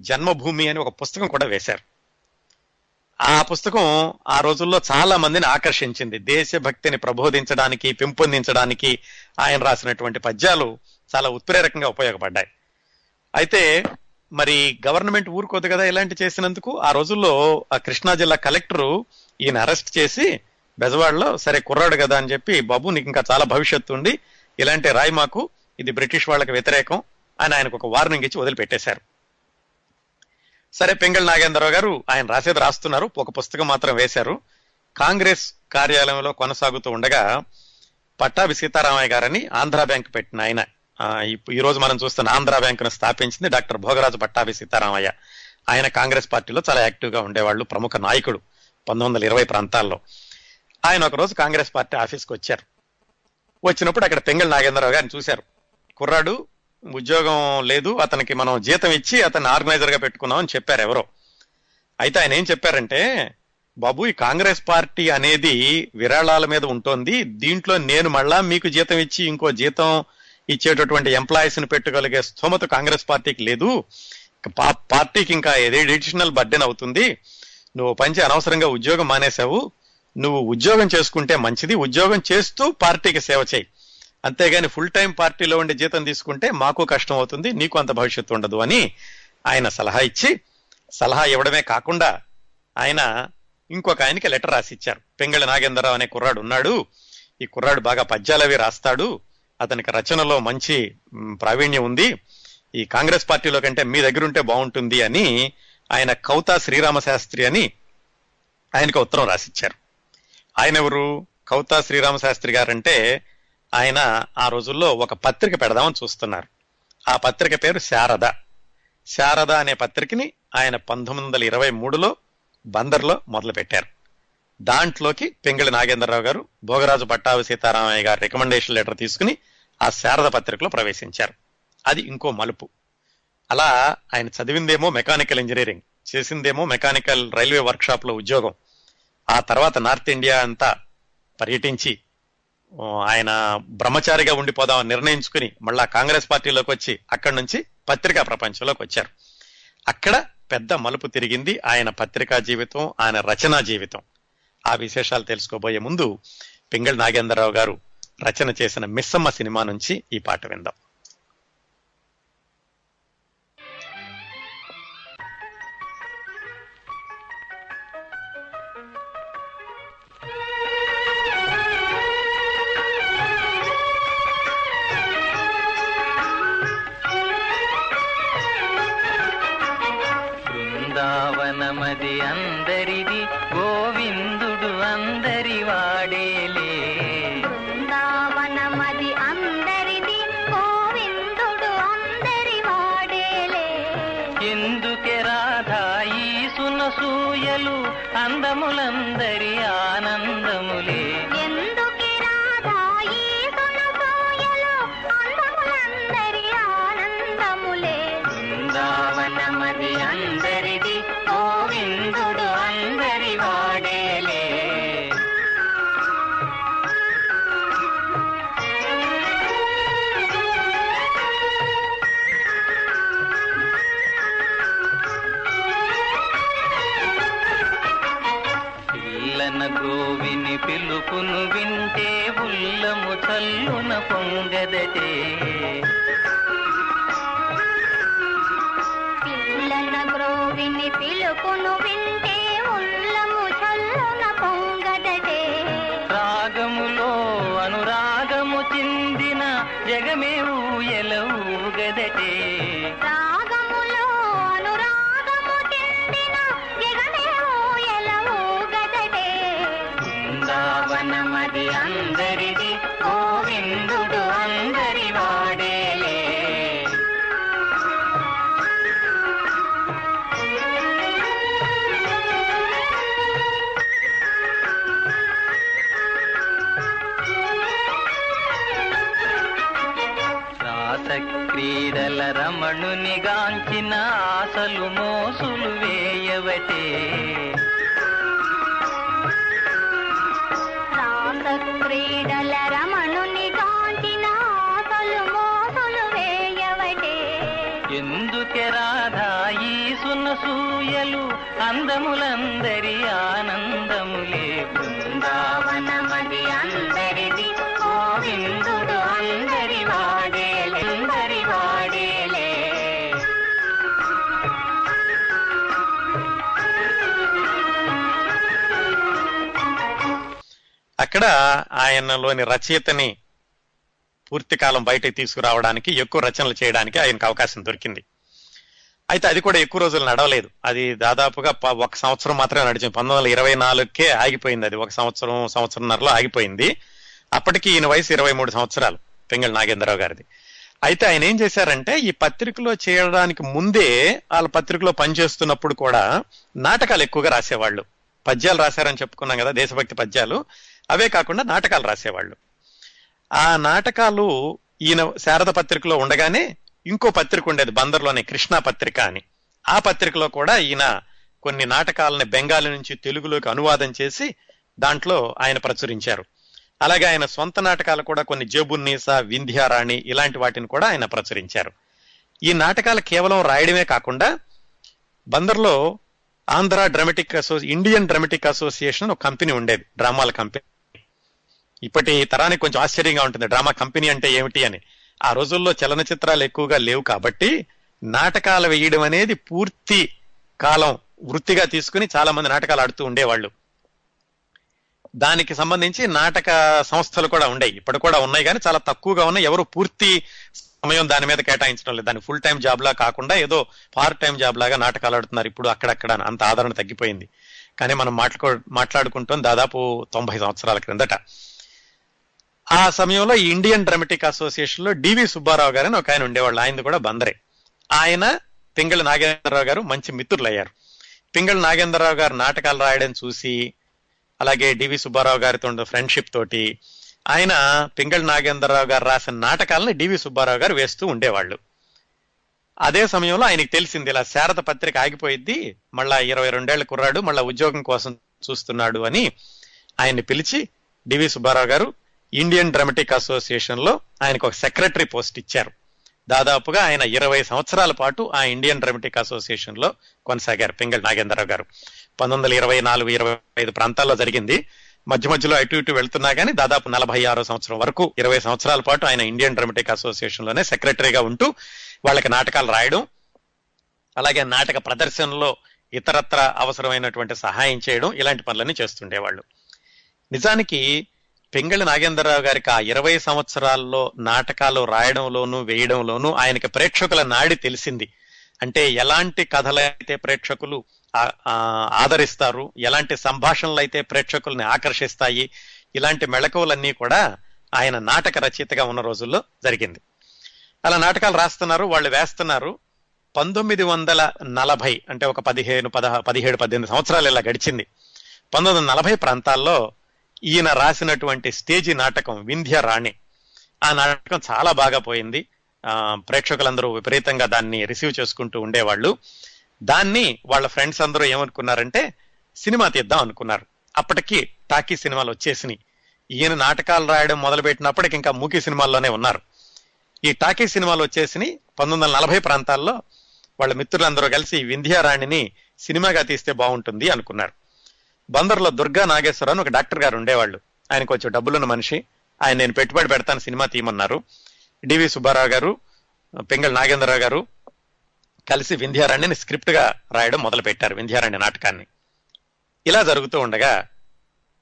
జన్మభూమి అని ఒక పుస్తకం కూడా వేశారు. ఆ పుస్తకం ఆ రోజుల్లో చాలా మందిని ఆకర్షించింది. దేశభక్తిని ప్రబోధించడానికి పెంపొందించడానికి ఆయన రాసినటువంటి పద్యాలు చాలా ఉత్ప్రేరకంగా ఉపయోగపడ్డాయి. అయితే మరి గవర్నమెంట్ ఊరుకోదు కదా ఇలాంటి చేసినందుకు ఆ రోజుల్లో ఆ కృష్ణా జిల్లా కలెక్టరు ఈయన అరెస్ట్ చేసి బెజవాడలో సరే కుర్రాడు కదా అని చెప్పి బాబు నీకు ఇంకా చాలా భవిష్యత్తు ఉంది. ఇలాంటి రాయి మాకు ఇది బ్రిటిష్ వాళ్ళకి వ్యతిరేకం అని ఆయనకు ఒక వార్నింగ్ ఇచ్చి వదిలిపెట్టేశారు. సరే పెంగళ నాగేంద్రరావు గారు ఆయన రాసేది రాస్తున్నారు. ఒక పుస్తకం మాత్రం వేశారు. కాంగ్రెస్ కార్యాలయంలో కొనసాగుతూ ఉండగా పట్టాభి సీతారామయ్య గారని ఆంధ్ర బ్యాంక్ పెట్టిన ఆయన. ఈ రోజు మనం చూస్తున్న ఆంధ్ర బ్యాంకును స్థాపించింది డాక్టర్ భోగరాజు పట్టాభి సీతారామయ్య. ఆయన కాంగ్రెస్ పార్టీలో చాలా యాక్టివ్గా ఉండేవాళ్ళు ప్రముఖ నాయకుడు పంతొమ్మిది వందల ఇరవై ప్రాంతాల్లో. ఆయన ఒక రోజు కాంగ్రెస్ పార్టీ ఆఫీస్కి వచ్చారు. వచ్చినప్పుడు అక్కడ పెంగళ నాగేంద్రరావు గారిని చూశారు. కుర్రాడు ఉద్యోగం లేదు అతనికి మనం జీతం ఇచ్చి అతన్ని ఆర్గనైజర్గా గా పెట్టుకున్నాం అని చెప్పారు ఎవరో. అయితే ఆయన ఏం చెప్పారంటే బాబు ఈ కాంగ్రెస్ పార్టీ అనేది విరాళాల మీద ఉంటుంది దీంట్లో నేను మళ్ళా మీకు జీతం ఇచ్చి ఇంకో జీతం ఇచ్చేటటువంటి ఎంప్లాయీస్ని పెట్టుకోగలిగే స్థోమత కాంగ్రెస్ పార్టీకి లేదు. పా- పార్టీకి ఇంకా ఏది అడిషనల్ బర్డెన్ అవుతుంది? నువ్వు పంచి అనవసరంగా ఉద్యోగం మానేశావు. నువ్వు ఉద్యోగం చేసుకుంటే మంచిది. ఉద్యోగం చేస్తూ పార్టీకి సేవ చేయి. అంతేగాని ఫుల్ టైం పార్టీలో ఉండి జీతం తీసుకుంటే మాకు కష్టం అవుతుంది. నీకు అంత భవిష్యత్తు ఉండదు అని ఆయన సలహా ఇచ్చి సలహా ఇవ్వడమే కాకుండా ఆయన ఇంకొక ఆయనకి లెటర్ రాసి ఇచ్చారు పెంగళి నాగేంద్రరావు అనే కుర్రాడు ఉన్నాడు. ఈ కుర్రాడు బాగా పద్యాలవి రాస్తాడు. అతనికి రచనలో మంచి ప్రావీణ్యం ఉంది. ఈ కాంగ్రెస్ పార్టీలో కంటే మీ దగ్గర ఉంటే బాగుంటుంది అని ఆయన కౌతా శ్రీరామ శాస్త్రి అని ఆయనకు ఉత్తరం రాసిచ్చారు. ఆయన ఎవరు? కౌతా శ్రీరామ శాస్త్రి గారంటే ఆయన ఆ రోజుల్లో ఒక పత్రిక పెడదామని చూస్తున్నారు. ఆ పత్రిక పేరు శారద. శారద అనే పత్రికని ఆయన పంతొమ్మిది వందల ఇరవై మూడులో బందర్లో మొదలు పెట్టారు దాంట్లోకి పెంగళి నాగేంద్రరావు గారు భోగరాజు పట్టాభి సీతారామయ్య గారి రికమెండేషన్ లెటర్ తీసుకుని ఆ శారద పత్రికలో ప్రవేశించారు. అది ఇంకో మలుపు. అలా ఆయన చదివిందేమో మెకానికల్ ఇంజనీరింగ్ చేసిందేమో మెకానికల్ రైల్వే వర్క్షాప్లో ఉద్యోగం. ఆ తర్వాత నార్త్ ఇండియా అంతా పర్యటించి ఆయన బ్రహ్మచారిగా ఉండిపోదామని నిర్ణయించుకుని మళ్ళా కాంగ్రెస్ పార్టీలోకి వచ్చి అక్కడి నుంచి పత్రికా ప్రపంచంలోకి వచ్చారు. అక్కడ పెద్ద మలుపు తిరిగింది ఆయన పత్రికా జీవితం ఆయన రచనా జీవితం. ఆ విశేషాలు తెలుసుకోబోయే ముందు పింగళి నాగేంద్రరావు గారు రచన చేసిన మిస్సమ్మ సినిమా నుంచి ఈ పాట విందాం. అక్కడ ఆయనలోని రచయితని పూర్తి కాలం బయటకు తీసుకురావడానికి ఎక్కువ రచనలు చేయడానికి ఆయనకు అవకాశం దొరికింది. అయితే అది కూడా ఎక్కువ రోజులు నడవలేదు. అది దాదాపుగా ఒక సంవత్సరం మాత్రమే నడిచింది. పంతొమ్మిది వందల ఇరవై నాలుగుకే ఆగిపోయింది అది. ఒక సంవత్సరం సంవత్సరంన్నరలో ఆగిపోయింది. అప్పటికి ఈయన వయసు ఇరవై మూడు సంవత్సరాలు పెంగళ నాగేంద్రరావు గారిది. అయితే ఆయన ఏం చేశారంటే ఈ పత్రికలో చేయడానికి ముందే వాళ్ళ పత్రికలో పనిచేస్తున్నప్పుడు కూడా నాటకాలు ఎక్కువగా రాసేవాళ్ళు. పద్యాలు రాశారని చెప్పుకున్నాం కదా దేశభక్తి పద్యాలు. అవే కాకుండా నాటకాలు రాసేవాళ్ళు. ఆ నాటకాలు ఈయన శారద పత్రికలో ఉండగానే ఇంకో పత్రిక ఉండేది బందర్లోనే కృష్ణా పత్రిక అని. ఆ పత్రికలో కూడా ఈయన కొన్ని నాటకాలని బెంగాలీ నుంచి తెలుగులోకి అనువాదం చేసి దాంట్లో ఆయన ప్రచురించారు. అలాగే ఆయన సొంత నాటకాలు కూడా కొన్ని జేబున్నీసా వింధ్యారాణి ఇలాంటి వాటిని కూడా ఆయన ప్రచురించారు. ఈ నాటకాలు కేవలం రాయడమే కాకుండా బందర్లో Andhra dramatic association Indian dramatic association ఒక కంపెనీ ఉండేది డ్రామాల కంపెనీ. ఇప్పటి తరానికి కొంచెం ఆశ్చర్యంగా ఉంటుంది. డ్రామా కంపెనీ అంటే ఏమిటి అని. ఆ రోజుల్లో చలనచిత్రాలు ఎక్కువగా లేవు కాబట్టి నాటకాలు వేయడం అనేది పూర్తి కాలం వృత్తిగా తీసుకుని చాలా మంది నాటకాలు ఆడుతూ ఉండేవాళ్ళు. దానికి సంబంధించి నాటక సంస్థలు కూడా ఉండేవి ఇప్పుడు కూడా ఉన్నాయి కానీ చాలా తక్కువగా ఉన్నాయి. ఎవరు పూర్తి సమయం దాని మీద కేటాయించడం లేదు. దాని ఫుల్ టైం జాబ్ లా కాకుండా ఏదో పార్ట్ టైం జాబ్ లాగా నాటకాలు ఆడుతున్నారు. ఇప్పుడు అక్కడక్కడ అంత ఆదరణ తగ్గిపోయింది. కానీ మనం మాట్లాడుకో మాట్లాడుకుంటాం దాదాపు తొంభై సంవత్సరాల క్రిందట. ఆ సమయంలో ఇండియన్ డ్రామాటిక్ అసోసియేషన్లో డివి సుబ్బారావు గారు అని ఒక ఆయన ఉండేవాళ్ళు. ఆయనది కూడా బందరే. ఆయన పింగళి నాగేంద్రరావు గారు మంచి మిత్రులు అయ్యారు పింగళి నాగేంద్రరావు గారు నాటకాలు రాయడం చూసి అలాగే డివి సుబ్బారావు గారితో ఉన్న ఫ్రెండ్షిప్ తోటి ఆయన పింగళి నాగేంద్రరావు గారు రాసిన నాటకాలను డివి సుబ్బారావు గారు వేస్తూ ఉండేవాళ్ళు. అదే సమయంలో ఆయనకి తెలిసింది ఇలా శారద పత్రిక ఆగిపోయిద్ది మళ్ళా ఇరవై రెండేళ్ళ కుర్రాడు మళ్ళా ఉద్యోగం కోసం చూస్తున్నాడు అని ఆయన్ని పిలిచి డివి సుబ్బారావు గారు ఇండియన్ డ్రామటిక్ అసోసియేషన్లో ఆయనకు ఒక సెక్రటరీ పోస్ట్ ఇచ్చారు. దాదాపుగా ఆయన ఇరవై సంవత్సరాల పాటు ఆ ఇండియన్ డ్రామటిక్ అసోసియేషన్లో కొనసాగారు పింగళి నాగేంద్రరావు గారు. పంతొమ్మిది వందల ఇరవై నాలుగు ఇరవై ఐదు ప్రాంతాల్లో జరిగింది. మధ్య మధ్యలో అటు ఇటు వెళ్తున్నా కానీ దాదాపు నలభై ఆరో సంవత్సరం వరకు ఇరవై సంవత్సరాల పాటు ఆయన ఇండియన్ డ్రామటిక్ అసోసియేషన్లోనే సెక్రటరీగా ఉంటూ వాళ్ళకి నాటకాలు రాయడం అలాగే నాటక ప్రదర్శనలో ఇతరత్ర అవసరమైనటువంటి సహాయం చేయడం ఇలాంటి పనులన్నీ చేస్తుండేవాళ్ళు. నిజానికి పింగళి నాగేంద్రరావు గారికి ఆ ఇరవై సంవత్సరాల్లో నాటకాలు రాయడంలోనూ వేయడంలోనూ ఆయనకి ప్రేక్షకుల నాడి తెలిసింది. అంటే ఎలాంటి కథలైతే ప్రేక్షకులు ఆదరిస్తారు ఎలాంటి సంభాషణలు అయితే ప్రేక్షకుల్ని ఆకర్షిస్తాయి ఇలాంటి మెళకువలన్నీ కూడా ఆయన నాటక రచయితగా ఉన్న రోజుల్లో జరిగింది. అలా నాటకాలు రాస్తున్నారు వాళ్ళు వేస్తున్నారు. పంతొమ్మిది వందల నలభై అంటే ఒక పదిహేను పదహ పదిహేడు పద్దెనిమిది సంవత్సరాలు ఇలా గడిచింది. పంతొమ్మిది వందల నలభై ప్రాంతాల్లో ఈయన రాసినటువంటి స్టేజీ నాటకం వింధ్య రాణి. ఆ నాటకం చాలా బాగా పోయింది. ప్రేక్షకులందరూ విపరీతంగా దాన్ని రిసీవ్ చేసుకుంటూ ఉండేవాళ్ళు. దాన్ని వాళ్ళ ఫ్రెండ్స్ అందరూ ఏమనుకున్నారంటే సినిమా తీద్దాం అనుకున్నారు. అప్పటికి టాకీ సినిమాలు వచ్చేసినాయి. ఈయన నాటకాలు రాయడం మొదలుపెట్టినప్పటికి ఇంకా మూకీ సినిమాల్లోనే ఉన్నారు. ఈ టాకీ సినిమాలు వచ్చేసినాయి. పంతొమ్మిది వందల నలభై ప్రాంతాల్లో వాళ్ళ మిత్రులందరూ కలిసి వింధ్యారాణిని సినిమాగా తీస్తే బాగుంటుంది అనుకున్నారు. బందర్లో దుర్గా నాగేశ్వరరావు అని ఒక డాక్టర్ గారు ఉండేవాళ్ళు. ఆయన కొంచెం డబ్బులున్న మనిషి. ఆయన నేను పెట్టుబడి పెడతాను సినిమా తీయమన్నారు. డివి సుబ్బారావు గారు పింగళ నాగేంద్రరావు గారు కలిసి వింధ్యారాణ్యని స్క్రిప్ట్గా రాయడం మొదలు పెట్టారు వింధ్యారాణ్య నాటకాన్ని. ఇలా జరుగుతూ ఉండగా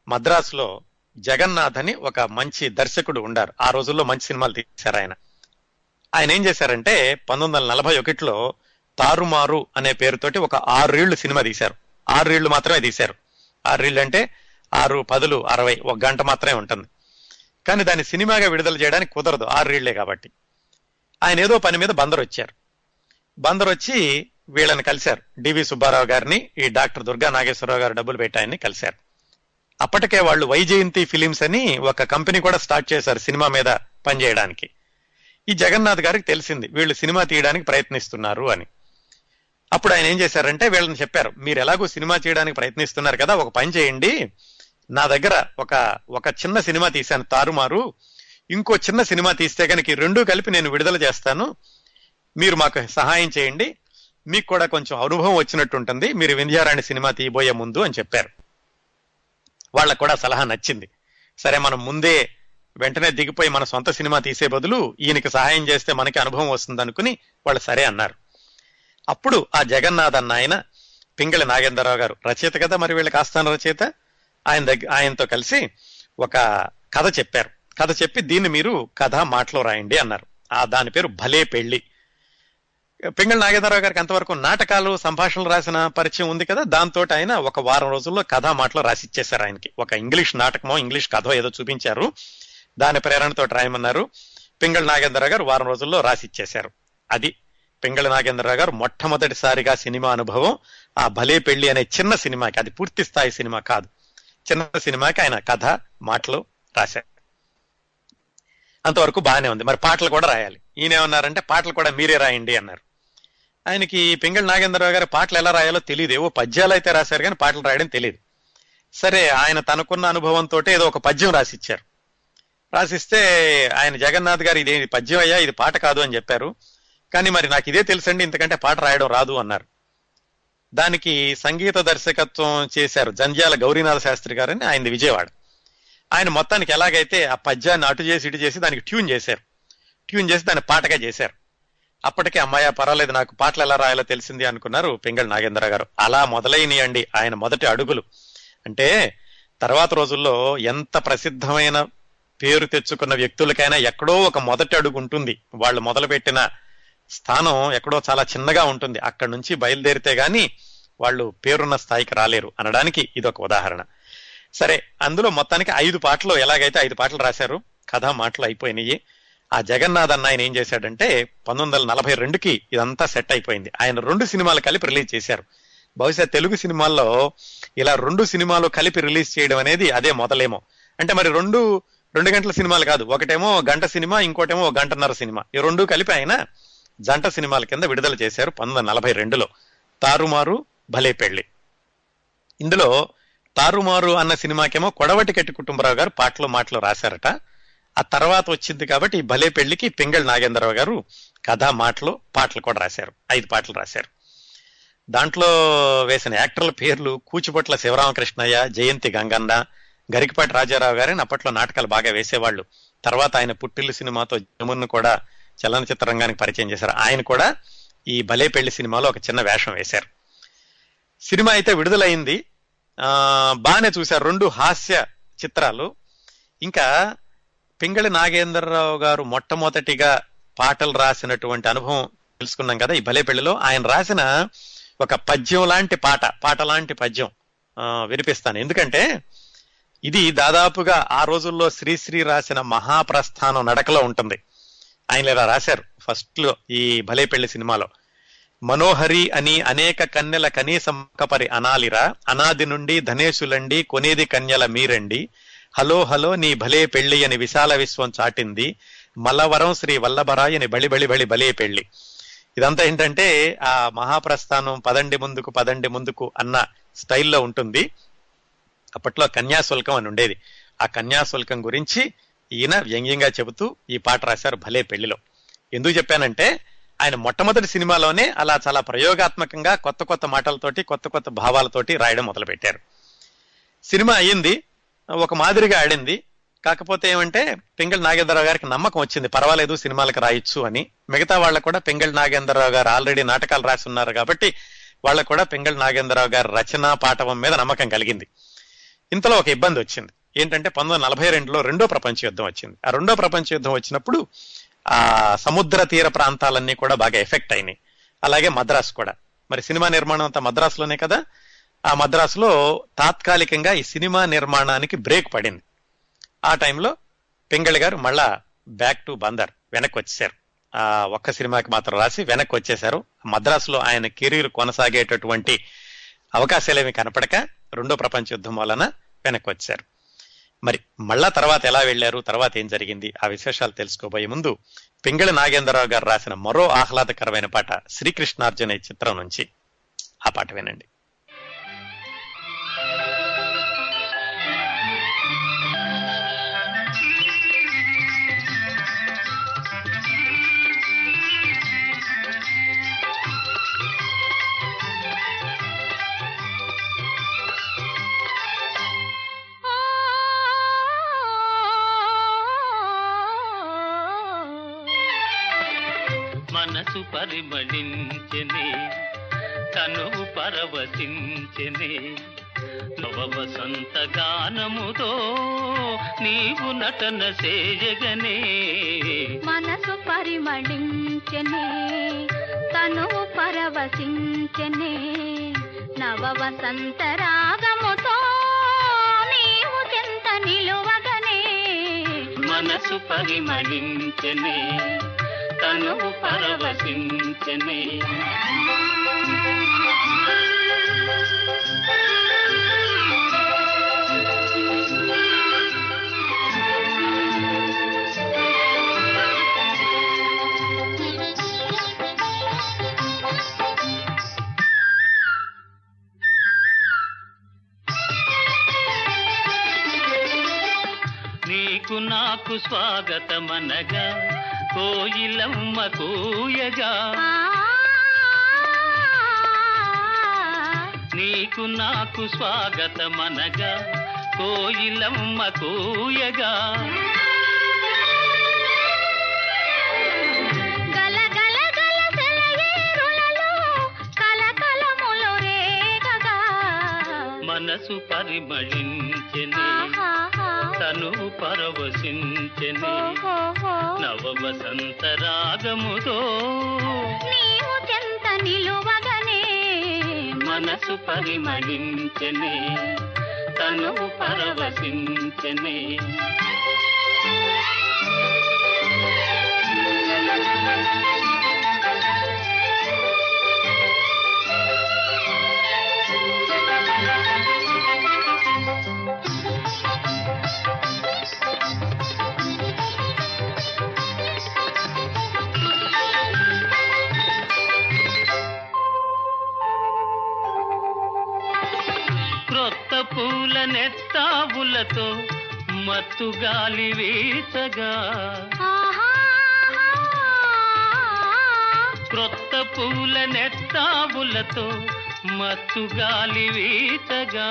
మద్రాసులో జగన్నాథ్ అని ఒక మంచి దర్శకుడు ఉండారు. ఆ రోజుల్లో మంచి సినిమాలు తీశారు ఆయన. ఆయన ఏం చేశారంటే పంతొమ్మిది వందల నలభై ఒకటిలో తారుమారు అనే పేరుతోటి ఒక ఆరేళ్ళు సినిమా తీశారు. ఆరేళ్ళు మాత్రమే తీశారు. ఆరేళ్ళు అంటే ఆరు పదులు అరవై ఒక గంట మాత్రమే ఉంటుంది. కానీ దాన్ని సినిమాగా విడుదల చేయడానికి కుదరదు ఆరేళ్ళే కాబట్టి. ఆయన ఏదో పని మీద బందరు వచ్చారు. బందరు వచ్చి వీళ్ళని కలిశారు. డివి సుబ్బారావు గారిని ఈ డాక్టర్ దుర్గా నాగేశ్వరరావు గారు డబ్బులు పెట్టాయని కలిశారు. అప్పటికే వాళ్ళు వైజయంతి ఫిలిమ్స్ అని ఒక కంపెనీ కూడా స్టార్ట్ చేశారు సినిమా మీద పనిచేయడానికి. ఈ జగన్నాథ్ గారికి తెలిసింది వీళ్ళు సినిమా తీయడానికి ప్రయత్నిస్తున్నారు అని. అప్పుడు ఆయన ఏం చేశారంటే వీళ్ళని చెప్పారు మీరు ఎలాగో సినిమా చేయడానికి ప్రయత్నిస్తున్నారు కదా ఒక పని చేయండి. నా దగ్గర ఒక ఒక చిన్న సినిమా తీశాను తారుమారు. ఇంకో చిన్న సినిమా తీస్తే కనుక రెండూ కలిపి నేను విడుదల చేస్తాను. మీరు మాకు సహాయం చేయండి. మీకు కూడా కొంచెం అనుభవం వచ్చినట్టు ఉంటుంది. మీరు వింధ్యారాణి సినిమా తీయబోయే ముందు అని చెప్పారు. వాళ్ళకు కూడా సలహా నచ్చింది. సరే మనం ముందే వెంటనే దిగిపోయి మన సొంత సినిమా తీసే బదులు ఈయనకి సహాయం చేస్తే మనకి అనుభవం వస్తుంది అనుకుని వాళ్ళు సరే అన్నారు. అప్పుడు ఆ జగన్నాథ్ అన్న ఆయన పింగళి నాగేంద్రరావు గారు రచయిత కదా మరి వీళ్ళకి ఆస్థాన రచయిత ఆయన దగ్గర ఆయనతో కలిసి ఒక కథ చెప్పారు. కథ చెప్పి దీన్ని మీరు కథ మాటలో రాయండి అన్నారు. ఆ దాని పేరు భలే పెళ్ళి పింగళ నాగేంద్రరావు గారికి అంతవరకు నాటకాలు సంభాషణలు రాసిన పరిచయం ఉంది కదా దాంతో ఆయన ఒక వారం రోజుల్లో కథా మాటలో రాసి ఇచ్చేశారు ఆయనకి. ఒక ఇంగ్లీష్ నాటకమో ఇంగ్లీష్ కథో ఏదో చూపించారు. దాని ప్రేరణతో రాయమన్నారు. పింగళ నాగేంద్రరావు గారు వారం రోజుల్లో రాసి ఇచ్చేశారు అది పెంగళ నాగేంద్రరావు గారు మొట్టమొదటిసారిగా సినిమా అనుభవం ఆ భలే పెళ్ళి అనే చిన్న సినిమాకి అది పూర్తి స్థాయి సినిమా కాదు. చిన్న సినిమాకి ఆయన కథ మాటలు రాశారు. అంతవరకు బాగానే ఉంది. మరి పాటలు కూడా రాయాలి. ఈయన ఏమన్నారంటే పాటలు కూడా మీరే రాయండి అన్నారు. ఆయనకి పింగళ నాగేంద్రరావు గారి పాటలు ఎలా రాయాలో తెలియదు ఏవో పద్యాలు అయితే రాశారు కానీ పాటలు రాయడం తెలియదు సరే ఆయన తనకున్న అనుభవంతో ఏదో ఒక పద్యం రాసిచ్చారు. రాసిస్తే ఆయన జగన్నాథ్ గారు ఇది పద్యం అయ్యా? ఇది పాట కాదు అని చెప్పారు. కానీ మరి నాకు ఇదే తెలుసండి ఇంతకంటే పాట రాయడం రాదు అన్నారు. దానికి సంగీత దర్శకత్వం చేశారు జంధ్యాల గౌరీనాథ శాస్త్రి గారని ఆయనది విజయవాడ. ఆయన మొత్తానికి ఎలాగైతే ఆ పద్యాన్ని అటు చేసి ఇటు చేసి దానికి ట్యూన్ చేశారు. ట్యూన్ చేసి దాన్ని పాటగా చేశారు. అప్పటికే అమ్మాయ పర్వాలేదు నాకు పాటలు ఎలా రాయాలో తెలిసింది అనుకున్నారు పింగళ నాగేంద్ర గారు. అలా మొదలైనయండి ఆయన మొదటి అడుగులు. అంటే తర్వాత రోజుల్లో ఎంత ప్రసిద్ధమైన పేరు తెచ్చుకున్న వ్యక్తులకైనా ఎక్కడో ఒక మొదటి అడుగు ఉంటుంది. వాళ్ళు మొదలుపెట్టిన స్థానం ఎక్కడో చాలా చిన్నగా ఉంటుంది. అక్కడి నుంచి బయలుదేరితే గాని వాళ్ళు పేరున్న స్థాయికి రాలేరు అనడానికి ఇదొక ఉదాహరణ. సరే అందులో మొత్తానికి ఐదు పాటలు ఎలాగైతే ఐదు పాటలు రాశారు కథ మాటలు అయిపోయినాయి ఆ జగన్నాథ్ అన్న ఆయన ఏం చేశాడంటే పంతొమ్మిది వందల నలభై రెండుకి ఇదంతా సెట్ అయిపోయింది. ఆయన రెండు సినిమాలు కలిపి రిలీజ్ చేశారు. బహుశా తెలుగు సినిమాల్లో ఇలా రెండు సినిమాలు కలిపి రిలీజ్ చేయడం అనేది అదే మొదలేమో. అంటే మరి రెండు రెండు గంటల సినిమాలు కాదు. ఒకటేమో గంట సినిమా ఇంకోటేమో గంటన్నర సినిమా. ఈ రెండు కలిపి ఆయన జంట సినిమాల కింద విడుదల చేశారు పంతొమ్మిది వందల నలభై రెండులో. తారుమారు భలే పెళ్ళి. ఇందులో తారుమారు అన్న సినిమాకేమో కొడవటి కట్టి కుటుంబరావు గారు పాటలు మాటలు రాశారట. ఆ తర్వాత వచ్చింది కాబట్టి ఈ భలే పెళ్ళికి పింగళ నాగేంద్రరావు గారు కథ మాటలు పాటలు కూడా రాశారు. ఐదు పాటలు రాశారు. దాంట్లో వేసిన యాక్టర్ల పేర్లు కూచిపట్ల శివరామకృష్ణయ్య జయంతి గంగన్న గరికపాటి రాజారావు గారిని అప్పట్లో నాటకాలు బాగా వేసేవాళ్ళు. తర్వాత ఆయన పుట్టిల్లు సినిమాతో జమున్ను కూడా చలనచిత్ర రంగానికి పరిచయం చేశారు. ఆయన కూడా ఈ భలే పెళ్ళి సినిమాలో ఒక చిన్న వేషం వేశారు. సినిమా అయితే విడుదలైంది. బాగానే చూశారు. రెండు హాస్య చిత్రాలు. ఇంకా పింగళి నాగేంద్రరావు గారు మొట్టమొదటిగా పాటలు రాసినటువంటి అనుభవం తెలుసుకున్నాం కదా ఈ భలే పెళ్ళిలో. ఆయన రాసిన ఒక పద్యం లాంటి పాట పాట లాంటి పద్యం వినిపిస్తాను. ఎందుకంటే ఇది దాదాపుగా ఆ రోజుల్లో శ్రీశ్రీ రాసిన మహాప్రస్థానం నడకలో ఉంటుంది. ఆయన ఇలా రాశారు. ఫస్ట్లో ఈ భలే పెళ్ళి సినిమాలో మనోహరి అని అనేక కన్యల కనీసం కపరి అనాలిరా అనాది నుండి ధనేశులండి కొనేది కన్యల మీరండి హలో హలో నీ భలే పెళ్ళి అని విశాల విశ్వం చాటింది మల్లవరం శ్రీ వల్లభరాయని బలి బలి బలి భలే పెళ్ళి ఇదంతా ఏంటంటే ఆ మహాప్రస్థానం పదండి ముందుకు పదండి ముందుకు అన్న స్టైల్లో ఉంటుంది. అప్పట్లో కన్యాశుల్కం అని ఉండేది. ఆ కన్యాశుల్కం గురించి ఈయన వ్యంగ్యంగా చెబుతూ ఈ పాట రాశారు భలే పెళ్ళిలో. ఎందుకు చెప్పానంటే ఆయన మొట్టమొదటి సినిమాలోనే అలా చాలా ప్రయోగాత్మకంగా కొత్త కొత్త మాటలతోటి కొత్త కొత్త భావాలతోటి రాయడం మొదలుపెట్టారు. సినిమా అయ్యింది ఒక మాదిరిగా ఆడింది. కాకపోతే ఏమంటే పెంగళ నాగేంద్రరావు గారికి నమ్మకం వచ్చింది పర్వాలేదు సినిమాలకు రాయొచ్చు అని. మిగతా వాళ్ళకు కూడా పెంగళ నాగేంద్రరావు గారు ఆల్రెడీ నాటకాలు రాసి ఉన్నారు కాబట్టి వాళ్ళకు కూడా పెంగళ నాగేంద్రరావు గారి రచన పాఠవం మీద నమ్మకం కలిగింది. ఇంతలో ఒక ఇబ్బంది వచ్చింది. ఏంటంటే పంతొమ్మిది నలభై రెండులో రెండో ప్రపంచ యుద్ధం వచ్చింది. ఆ రెండో ప్రపంచ యుద్ధం వచ్చినప్పుడు ఆ సముద్ర తీర ప్రాంతాలన్నీ కూడా బాగా ఎఫెక్ట్ అయినాయి. అలాగే మద్రాసు కూడా. మరి సినిమా నిర్మాణం అంతా మద్రాసులోనే కదా? ఆ మద్రాసులో తాత్కాలికంగా ఈ సినిమా నిర్మాణానికి బ్రేక్ పడింది. ఆ టైంలో పింగళి గారు మళ్ళా బ్యాక్ టు బందర్ వెనక్కి వచ్చేసారు ఆ ఒక్క సినిమాకి మాత్రం రాసి వెనక్కి వచ్చేశారు. మద్రాసులో ఆయన కెరీర్ కొనసాగేటటువంటి అవకాశాలేమి కనపడక రెండో ప్రపంచ యుద్ధం వలన వెనక్కి వచ్చారు. మరి మళ్ళా తర్వాత ఎలా వెళ్ళారు తర్వాత ఏం జరిగింది ఆ విశేషాలు తెలుసుకోబోయే ముందు పింగళి నాగేంద్రరావు గారు రాసిన మరో ఆహ్లాదకరమైన పాట శ్రీకృష్ణార్జున ఈ చిత్రం నుంచి ఆ పాట వినండి. మనసు పరిమళించెనే తనువు పరవశించెనే. నవ వసంత గానముతో నీవు నటన చేయగనే మనసు పరిమళించనే తనువు పరవశించనే. నవ వసంత రాగముతో నీవు చెంత నిలువగనే. మనసు పరిమళించెనే. తనువు పరవశించనే. నీకు నాకు స్వాగతమనగా కోయిలమ్మ కూయగా ఆ, నీకు నాకు స్వాగతమనగా కోయిలమ్మ కూయగా మనసు పరిమళించెనే. తను పరవశించెనే. నవ వసంత రాగముతో నీవు చెంత నిలువగనే మనసు పరిమళించెనే. తను పరవశించెనే. పూల నెత్తావులతో మత్తు గాలి వీచగా. క్రొత్త పూల నెత్తావులతో మత్తు గాలి వీచగా.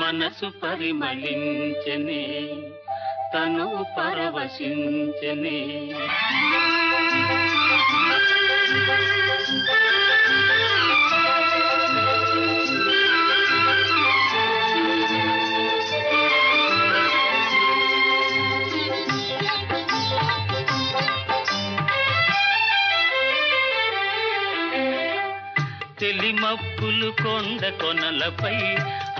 మనసు పరిమళించనే. తను పరవశించని. తెలిమప్పులు కొండ కొనలపై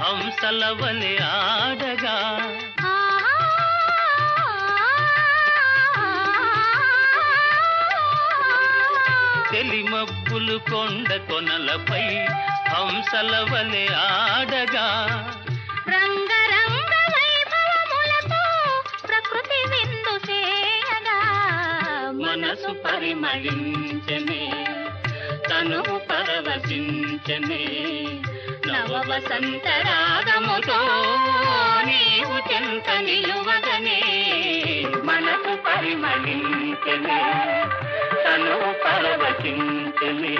హంసల వలె ఆడగా. తెలిమప్పులు కొండ కొనలపై హంసల వలె ఆడగా. రంగరంగ ప్రకృతి విందు చేయగా. మనసు పరిమళించనే తను పరవశించనే నవ వసంత రాగముతో నీవు చెంత నిలువగనే మనసు పరిమళించనే. తను పరవశించనే